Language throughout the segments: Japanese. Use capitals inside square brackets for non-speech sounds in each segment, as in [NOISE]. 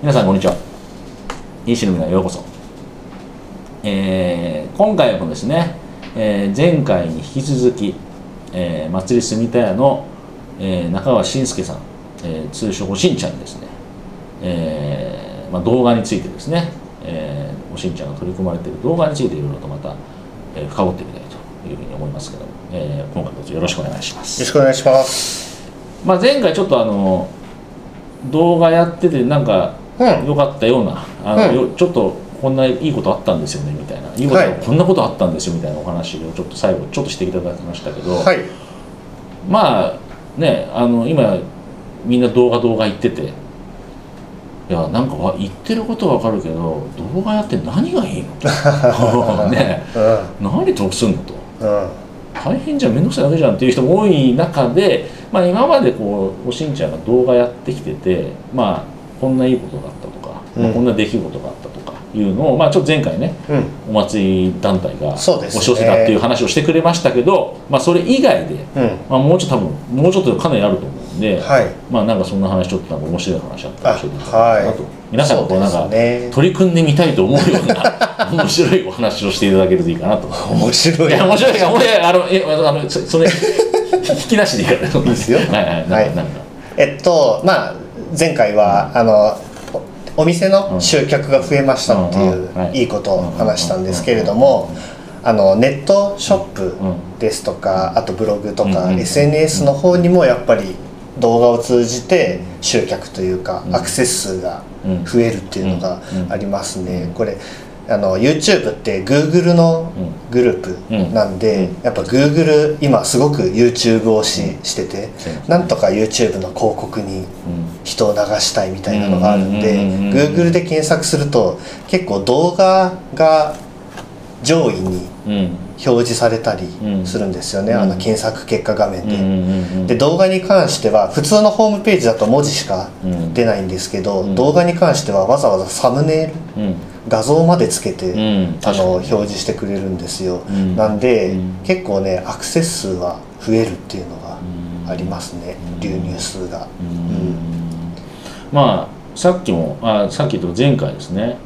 皆さんこんにちは。西野美奈へようこそ、えー今回もですね、えー前回に引き続き、えー、祭り住田屋の、えー中川慎介さん、えー通称おしんちゃんにですね、えーまあ、動画についてですね、えーおしんちゃんが取り組まれている動画についていろいろとまた、えー深掘ってみたいというふうに思いますけども、えー今回どうぞよろしくお願いします。よろしくお願いします。まあ、前回ちょっとあの動画やっててなんかうん良かったようなあの、うんよちょっとこんないいことあったんですよねみたいないいこと、はいこんなことあったんですよみたいなお話をちょっと最後ちょっとしていただきましたけど、はい。まあねあの今みんな動画動画言ってていやなんかわ言ってることはわかるけど動画やって何がいいの？[LAUGHS] ねう何得すんのと。ん。うん。大変じゃん面倒くさいだけじゃんっていう人も多い中で、まあ、今までこうおしんちゃんが動画やってきててまあこんないいことがあったとか、うんまあこんな出来事があったとかいうのを、まあ、ちょっと前回ねうん。お祭り団体がそうですね押し寄せたっていう話をしてくれましたけど、まあ、それ以外で、うん。まあ、もうちょっと多分もうちょっとかなりあると思うんで、はい。まあなんかそんな話ちょっとなんか面白い話あったら教えていただけたらなと、はい皆さんもこうなんか取り組んでみたいと思うような [LAUGHS] 面白いお話をしていただけるといいかなと面白い。いや、面白いから、俺、あの、え、あの、そ、それ、引き出しでいいから。いいですよはいはい、なんか、はいなんか。えっと、まあ、前回は、あの、おお店の集客が増えましたっていういうい。いことを話したんですけれども、あのネットショップですとか、あとブログとか SNS の方にもやっぱり動画を通じて集客というかうん。アクセス数が増えるっていうのがうん。ありますね。これあの YouTube って Google のグループなんで、やっぱ Google 今すごく YouTube 推ししてて、なんとか YouTube の広告にうん。人を流したいみたいなのがあるんで Google で検索すると結構動画が上位にうん。表示されたりうんするんですよね、うんあの検索結果画面うん。うん。うで。で動画に関しては普通のホームページだと文字しかうん出ないんですけど、うん動画に関してはわざわざサムネイルうん。画像までつけて、うん。あの表。示してくれるんですよ、うんなんで、うん結構ねアクセス数は増えるっていうのがうんありますね、うん流入数が。うん。まあ、さっきも、あ、さっきと前回ですね。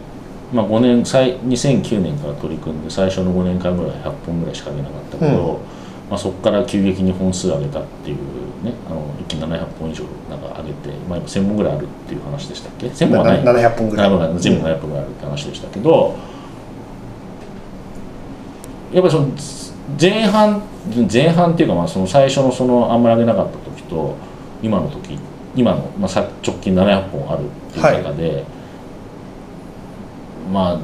まあ、5年、最、2009年から取り組んで、最初の5年間ぐらい100本ぐらいしか上げなかったけど。うんまあ、そこから急激に本数上げたっていうね、あの一気に700本以上なんか上げて、まあ、今1000本ぐらいあるっていう話でしたっけ ?1000 本はない。な700本ぐらい。700本全部700本ぐらいあるって話でしたけど、やっぱりその前半前半っていうかまあその最初のそのあんまり上げなかった時と今の時今の、まあ、さ直近700本あるっていう中で、まあ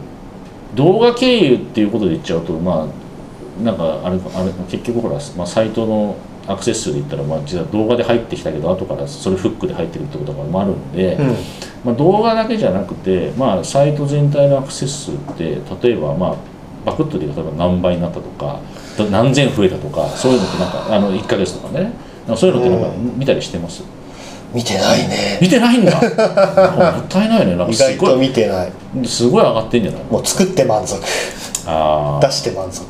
動画経由っていうことで言っちゃうとまあなんかあれあれ結局ほら、まあ、サイトのアクセス数で言ったら、まあ、実は動画で入ってきたけど後からそれフックで入ってるってこともあるんで、うん。まあ、動画だけじゃなくて、まあ、サイト全体のアクセス数って例えばまあバクッとで例えば何倍になったとかだ何千増えたとかそういうのってなんかあの1ヶ月とかね。そういうのってなんか見たりしてます、見てないね。見てないんだ。[LAUGHS] もったいないね。なんか意外と見てない。すごい上がってんじゃない？もう作って満足。ああ出して満足。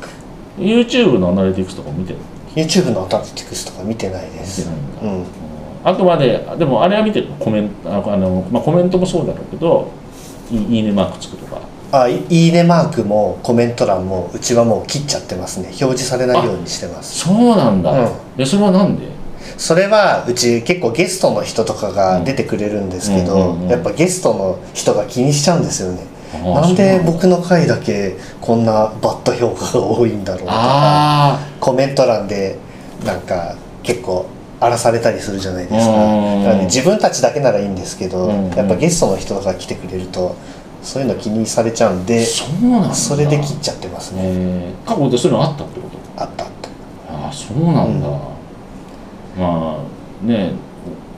YouTube のアナリティクスとか見てる YouTube のアタンティクスとか見てないです。うん。あくまででもあれは見てるコメントああの、まあ、コメントもそうだろうけどいいねマークつくとか。あいいいねマークもコメント欄もうちはもう切っちゃってますね。表示されないようにしてます。そうなんだ、うん。でそれはなんで？それはうち結構ゲストの人とかが出てくれるんですけど、やっぱゲストの人が気にしちゃうんですよねなんで僕の回だけこんなバッド評価が多いんだろうとかあコメント欄でなんか結構荒らされたりするじゃないですか。うん。なので自分たちだけならいいんですけど、うん。やっぱゲストの人が来てくれるとそういうの気にされちゃうんあでそうなんだ。それで切っちゃってますね、えー。過去でそういうのあったってこと？あった。あったああそうなんだ、まあね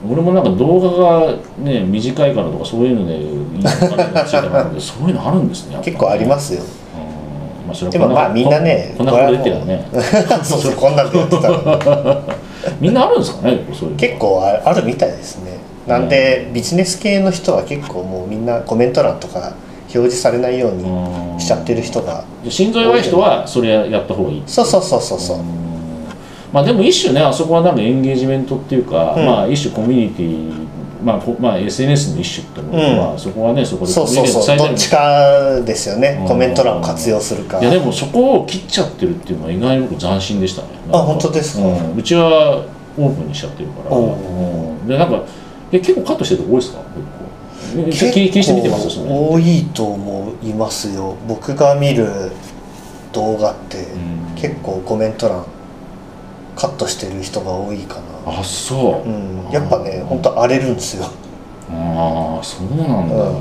俺もなんか動画がね短いからとかそういうのでいいのかなって [LAUGHS] そういうのあるんですねね。結構ありますよ。うん。まあでもまあみんなねこんなことてるよね。[LAUGHS] そうそうこんなんでやってたのみんなあるんですかね結構ああるみたいですね。なんでビジネス系の人は結構もうみんなコメント欄とか表示されないようにうんしちゃってる人が心臓弱い人はそれやった方がいいそうそうそうそうそううんまあでも一種ねあそこはなんかエンゲージメントっていうか、うん。まあ一種コミュニティまあこまあ SNS の一種って思うのは、うん。そこはねそこでそうそうそう。どっちかですよね。コメント欄を活用するか。いやでもそこを切っちゃってるっていうのは意外に僕斬新でしたね。あ本当ですか？うん。うちはオープンにしちゃってるから、おううん。でなんかえ結構カットしてるとこ多いですか？結構。え気気にして見てますそれ。多いと思いますよ。僕が見る動画ってうん。結構コメント欄カットしてる人が多いかな。あそう、うん。やっぱね本当荒れるんですよ。ああそうなんだ、う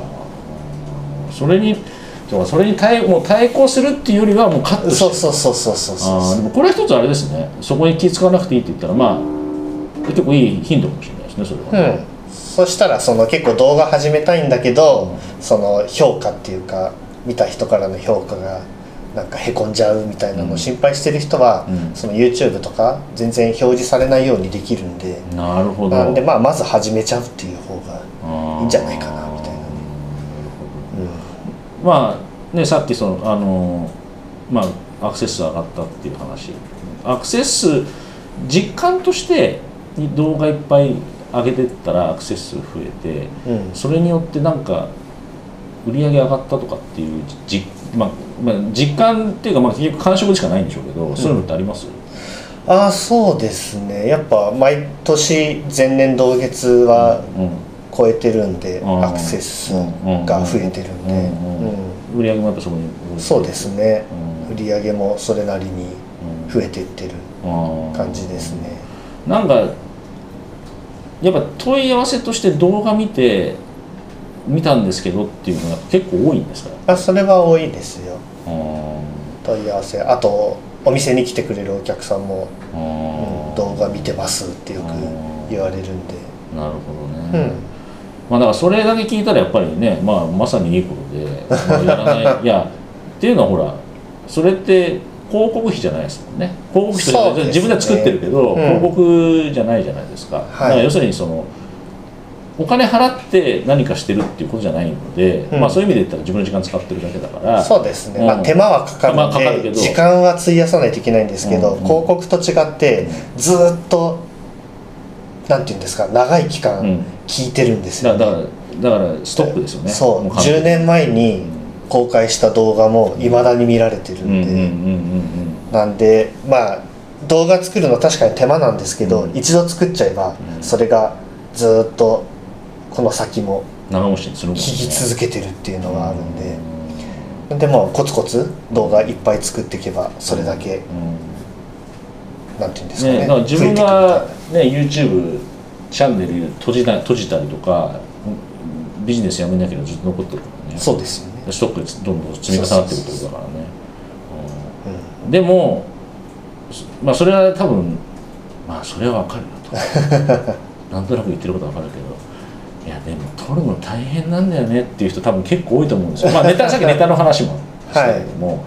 ん。それにそれに対もう対抗するっていうよりはもうカットしてそうそうそうそうそうそうあーでもこれは一つあれですね。そこに気使わなくていいって言ったらまあ結構いい頻度かもしれないですねそれは。ね、うん、そしたらその結構動画始めたいんだけど、その評価っていうか見た人からの評価がなんかへこんじゃうみたいなのを心配してる人は、うん。その YouTube とか全然表示されないようにできるんで、なるほど。なんでまあまず始めちゃうっていう方が、いいんじゃないかなみたいな。うん。まあねさっきそのあのまあアクセス数上がったっていう話。アクセス数実感として動画いっぱい上げてったらアクセス数増えてうん。うんそれによってなんか売り上げ上がったとかっていうじ、まあまあ、実感っていうか、まあ、結局感触でしかないんでしょうけど、そういうのってあります？ああそうですね。やっぱ毎年前年同月はうん。超えてるんで、うん。アクセス数が増えてるんで、売り上げもやっぱそこにそうですね、うん。売り上げもそれなりに増えていってるうん。感じですね。なんかやっぱ問い合わせとして動画見て見たんですけどっていうのが結構多いんですか？あそれは多いですよ。うん問い合わせ。あとお店に来てくれるお客さんも、動画見てますってよく言われるんで。なるほどね、うん。まあだからそれだけ聞いたらやっぱりね、まあ、まさにいいことで、まあやらない。[LAUGHS] いやっていうのはほらそれって広告費じゃないですもんね。広告費とね。自分では作ってるけど、うん。広告じゃないじゃないですか、だから要するにそのお金払って何かしてるっていうことじゃないので、うん。まあそういう意味で言ったら自分の時間使ってるだけだからそうですね、うん。まあ、手間はかかるまあんかかるけど。で時間は費やさないといけないんですけど、うん。広告と違ってずーっとなんていうんですか長い期間うん。聞いてるんですよ、だだからだからストップですよね。そう。も完全に。10年前に公開した動画もいまだに見られてるで、うんんうんうんうん。なんでまあ動画作るの確かに手間なんですけど、うん。一度作っちゃえば、うん。それがずーっとこの先もうん長持ちにするもんね。聞き続けてるっていうのがあるんで、でもコツコツ動画いっぱい作っていけばそれだけ、うん。なんていうんですかね。ね、自分増がね YouTube チャンネル閉じた閉じたりとかうんビジネスやめなければずっと残ってるからね。そうですよね、ストックでどんどん積み重なっていくってことだからね。うんうん。でもそまあそれは多分まあそれはわかるよと。[LAUGHS] なんとなく言ってることはわかるけどいやでも撮るの大変なんだよねっていう人多分結構多いと思うんですよ。[LAUGHS] まあネタさっきネタの話もしたけども、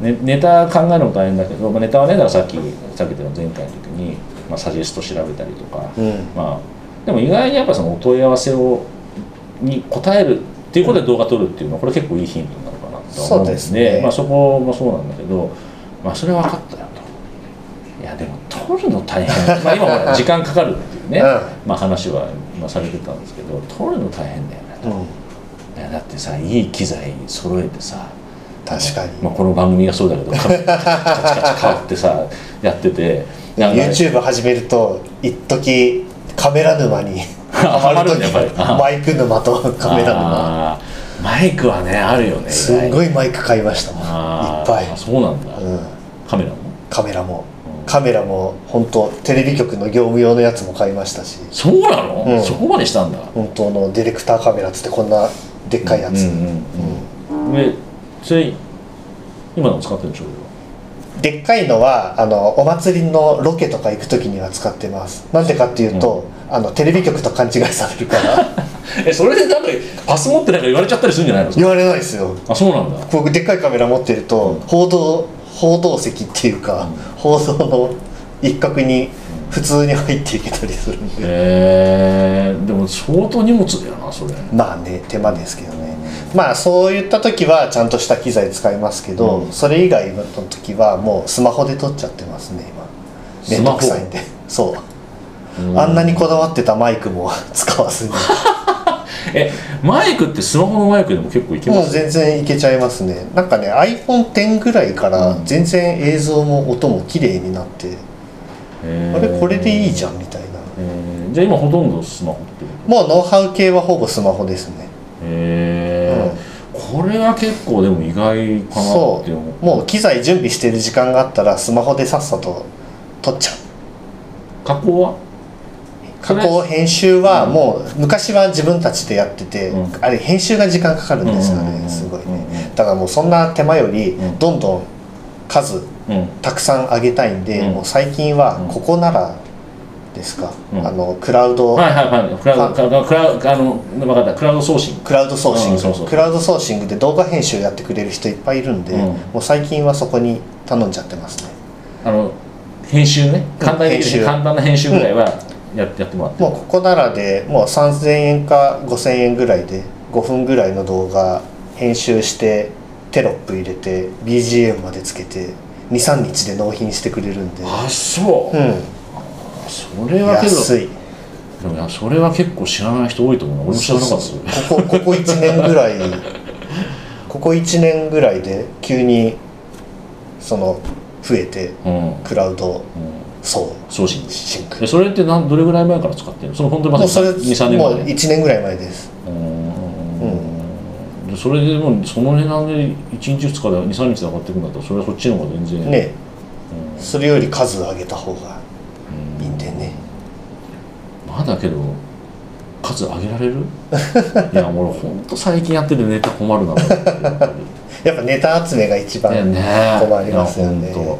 ね、ネタ考えるのも大変だけど、まあ、ネタはねだからさっきさっき言った前回の時に、まあ、サジェスト調べたりとか、うん。まあでも意外にやっぱそのお問い合わせをに答えるっていうことで動画撮るっていうのはこれ結構いいヒントなのかなと思うんでそうですね。まあ、そこもそうなんだけど、まあ、それは分かったよと。いやでも撮るの大変。まあ今ほら時間かかるっていうね、うん。まあ、話は今されてたんですけど撮るの大変だよね。と、うん。いやだってさいい機材揃えてさ確かに、まあ、この番組がそうだけどカチカチ変わってさやってて YouTube 始めると一時カメラ沼にハマる時マイク沼とカメラ沼マイクはねあるよねすんごいいマイク買いましたもんいっぱい、あそうなんだ、うん、カメラもカメラもうんカメラも本当テレビ局の業務用のやつも買いましたし。そうなの、うん。そこまでしたんだ。本当のディレクターカメラっつってこんなでっかいやつ、うんうんうん。でそれ今のも使ってるんでしょ？でっかいのはあのお祭りのロケとか行く時には使ってます。なんでかっていうと、あのテレビ局と勘違いされるから。[LAUGHS] えそれでなんかパス持ってないから言われちゃったりするんじゃないの？言われないですよ。あそうなんだ。こうでっかいカメラ持ってると、報道報道席っていうか、報道の一角に普通に入っていけたりするんで、へえでも相当荷物だよなそれ。まあね手間ですけどね。まあそういった時はちゃんとした機材使いますけど、うん。それ以外の時はもうスマホで撮っちゃってますね今。めんどくさいんで。そう。あんなにこだわってたマイクも [LAUGHS] 使わずにえマイクってスマホのマイクでも結構いけまもうす全然いけちゃいますね。なんかね iPhone10 ぐらいからうん。全然映像も音も綺麗になって、へー。あれこれでいいじゃんみたいな。えー。じゃあ今ほとんどスマホってもうノウハウ系はほぼスマホですね。へえ、これは結構でも意外かなってそ思う。う。もう機材準備してる時間があったらスマホでさっさと撮っちゃう。加工は？加工編集はもう昔は自分たちでやってて、うんあれ編集が時間かかるんですよねすごいね。だからもうそんな手間よりうん。どんどん数うんたくさん上げたいんで、うん。もう最近はうんここならですか、うん。あのクラウド、はいはいはい。クラウドクラウドクラウドあの分かった。クラウドソーシング。クラウドソーシング、うんそうそうクラウドソーシングで動画編集やってくれる人いっぱいいるんで、うん。もう最近はそこに頼んじゃってますね。あの編集ね。簡単に簡単な編集ぐらいはや,、やってもらって。もうここならでもう3000円か5000円ぐらいで5分ぐらいの動画編集してテロップ入れて BGM までつけて23日で納品してくれるんで。あそう、うん。それはけど安い。でもいやそれは結構知らない人多いと思うな。俺も知らなかったここここ1年ぐらい [LAUGHS] ここ1年ぐらいで急にその増えてうん、うん、クラウドソ送信ーシングえそれってなんどれぐらい前から使ってるの？その本当にまだもうそれ23年もう前1年ぐらい前です。うん。でそれでもうその値段で1日2日で23日で上がっていくんだったらそれはそっちの方が全然。ね。それより数上げた方がうんいいんでね。まだけど数上げられる？[LAUGHS] いや俺ほんと最近やってるネタ困るな [LAUGHS] やっぱネタ集めが一番困りますよね。いやほんと。うん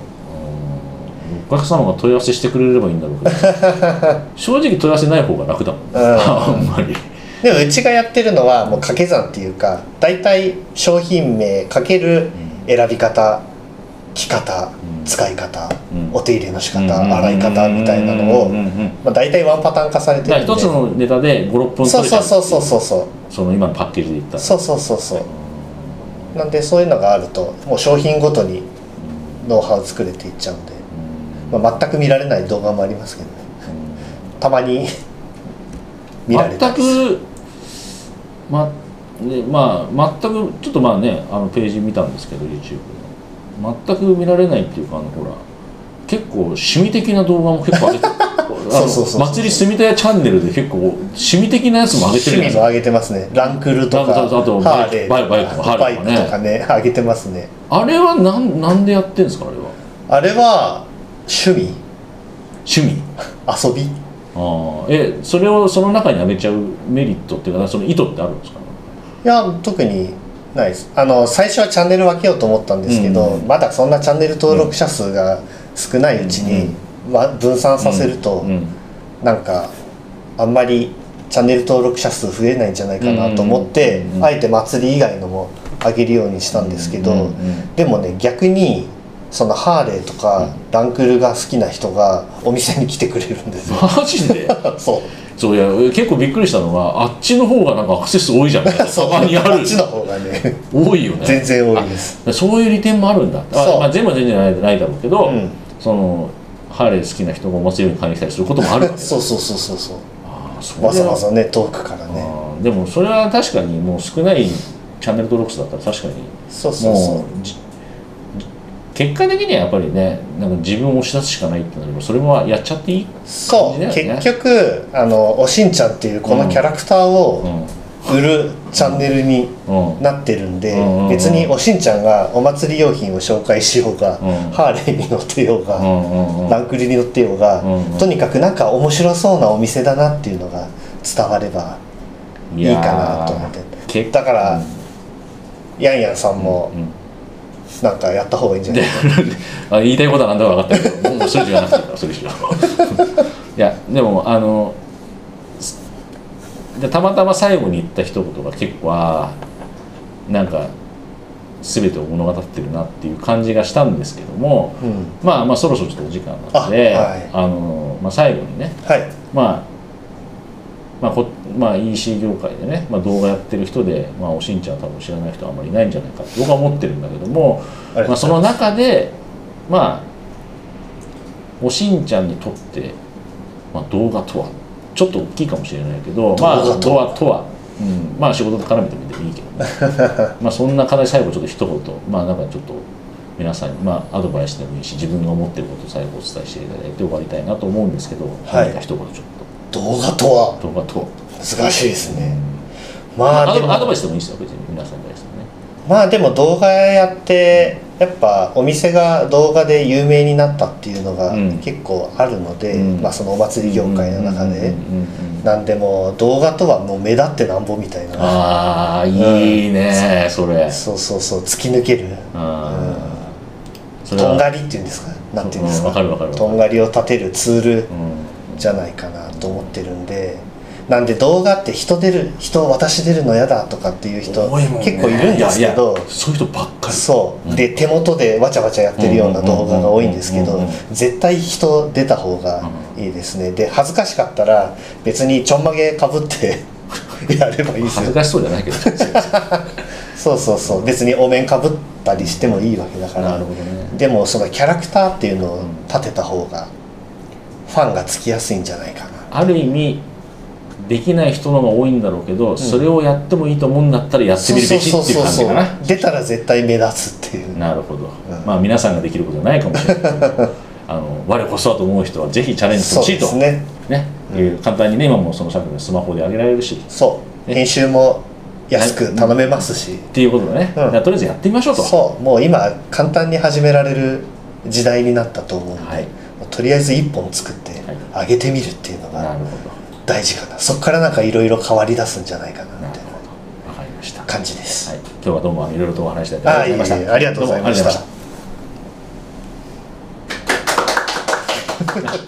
お客様が問い合わせしてくれればいいんだろうけど。[LAUGHS] 正直問い合わせない方が楽だもん、[LAUGHS] あんまり。でもうちがやってるのはもう掛け算っていうか大体商品名かける選び方着方うん。使い方うん。お手入れの仕方うん。洗い方みたいなのをうん。うんうんまあ大体ワンパターン化されてるんで。一つのネタで56分そうそうそうそうそうそう。その今のパッケージで言ったら。そうそうそうそう。なんでそういうのがあるともう商品ごとにノウハウ作れていっちゃうんで、まあ、全く見られない動画もありますけどね。たまに見られた全りす。るくまねまあ全くちょっとまあねあのページ見たんですけど YouTube の。全く見られないっていうかあのほら結構趣味的な動画も結構上げて [LAUGHS] そうそうそう祭り住みたやチャンネルで結構趣味的なやつも上げてる趣味も上げてますね。ランクルとかあとバイバイとかハーレとかね上げてますね。あれはなんなんでやってんですかあれは？あれは趣味？趣味？遊び？ああえそれをその中に上げちゃうメリットっていうかその意図ってあるんですか？ねいや特にないです。あの最初はチャンネル分けようと思ったんですけど、うん。まだそんなチャンネル登録者数が少ないうちに、わ分散させると、うんなんかあんまりチャンネル登録者数増えないんじゃないかなと思って、うんうん。あえて祭り以外のも上げるようにしたんですけど、うんうん。でもね逆にそのハーレーとかランクルが好きな人がお店に来てくれるんですよ。[LAUGHS] マジで？[LAUGHS] そう。そういや結構びっくりしたのがあっちの方がなんかアクセス多いじゃん。た [LAUGHS] そう。まにある。っちの方がね。多いよね。全然多いです。あそういう利点もあるんだ。あそう。まあ、全部は全然ないないだろうけど、うん。そのハーレー好きな人がお祭りに買いに来たりすることもあるそうそうそうそうそう。そわざわざね遠くからね。でもそれは確かにもう少ないチャンネル登録数だったら確かに。そうそうそう。もうじ結果的にはやっぱりねなんか自分を押し出すしかないってなればそれもやっちゃっていい、そう、感じだよね。結局あのおしんちゃんっていうこのキャラクターうをん。売るチャンネルにうんなってるんで、うん。うん。うん。別におしんちゃんがお祭り用品を紹介しようが、うん。ハーレーに乗ってようが、うん。うん。うん。ランクリに乗ってようが、うん。うん。とにかくなんか面白そうなお店だなっていうのが伝わればいいかなと思って。結だから、ヤンヤンさんもうんなんかやった方がいいんじゃなでい [LAUGHS] あ言いたいことは何だか分かったけどもうそれじゃなくていいからそれしよういやでもあのすでたまたま最後に言った一言が結構あーなんか全てを物語ってるなっていう感じがしたんですけどもうん。まあまあそろそろちょっとお時間なのであはい。あの、まあ、最後にねはい。まあまあこまあ、EC 業界でね、まあ、動画やってる人で、まあ、おしんちゃんは多分知らない人はあんまりいないんじゃないかって僕は思ってるんだけども、あまあ、その中でまあおしんちゃんにとってまあ、動画とはちょっと大きいかもしれないけどまあ動画と動画とは、うん、まあ仕事と絡めてみてもいいけどね。[LAUGHS] まあそんな課題最後ちょっと一言まあなんかちょっと皆さんにまあアドバイスでもいいし自分が思ってることを最後お伝えしていただいて終わりたいなと思うんですけど、はい。何か一言ちょっ動画とは？と動画とは難しいですね。まあでも。アドバイスでもいいですよ別に皆さんに対してもね。まあでも動画やってやっぱお店が動画で有名になったっていうのがうん。結構あるので、うん。まあそのお祭り業界の中で。うんうんうんうんなんでも動画とはもう目立ってなんぼみたいな。ああいいね、それ。そうそうそう突き抜ける。とんがりっていうんですか？なんていうんですうんかわかるわかる。とんがりを立てるツールうん。じゃないかなと思ってるんでなんで動画って人出る人私出るの嫌だとかっていう人結構いるんですけどそういう人ばっかり。そう、うん。で手元でわちゃわちゃやってるような動画が多いんですけど絶対人出た方がいいですね。で恥ずかしかったら別にちょんまげかぶって [LAUGHS] やればいいですよ。恥ずかしそうじゃないけど [LAUGHS] そうそうそう。別にお面かぶったりしてもいいわけだから。でもそのキャラクターっていうのを立てた方がファンがつきやすいんじゃないかな。ある意味できない人の方が多いんだろうけど、それをやってもいいと思うんだったらやってみるべきっていう感じかな。出たら絶対目立つっていう。なるほど、うん。まあ皆さんができることじゃないかもしれないけど [LAUGHS] あの我こそはと思う人はぜひチャレンジしてほしいと。ですね。ね。いう簡単にね今もそのさっきのスマホで上げられるし。そう。ね。編集も安く頼めますし、っていうことでね、うん。とりあえずやってみましょうと。そう。もう今簡単に始められる時代になったと思うんで、はい。とりあえず1本作っては上げてみるっていうのがなるほど大事かな。そこからなんかいろいろ変わり出すんじゃないかなみたいなかりました。な感じです、はい、今日はどうもいろいろとお話しいた。だいてありがとうございました。ありがとうございました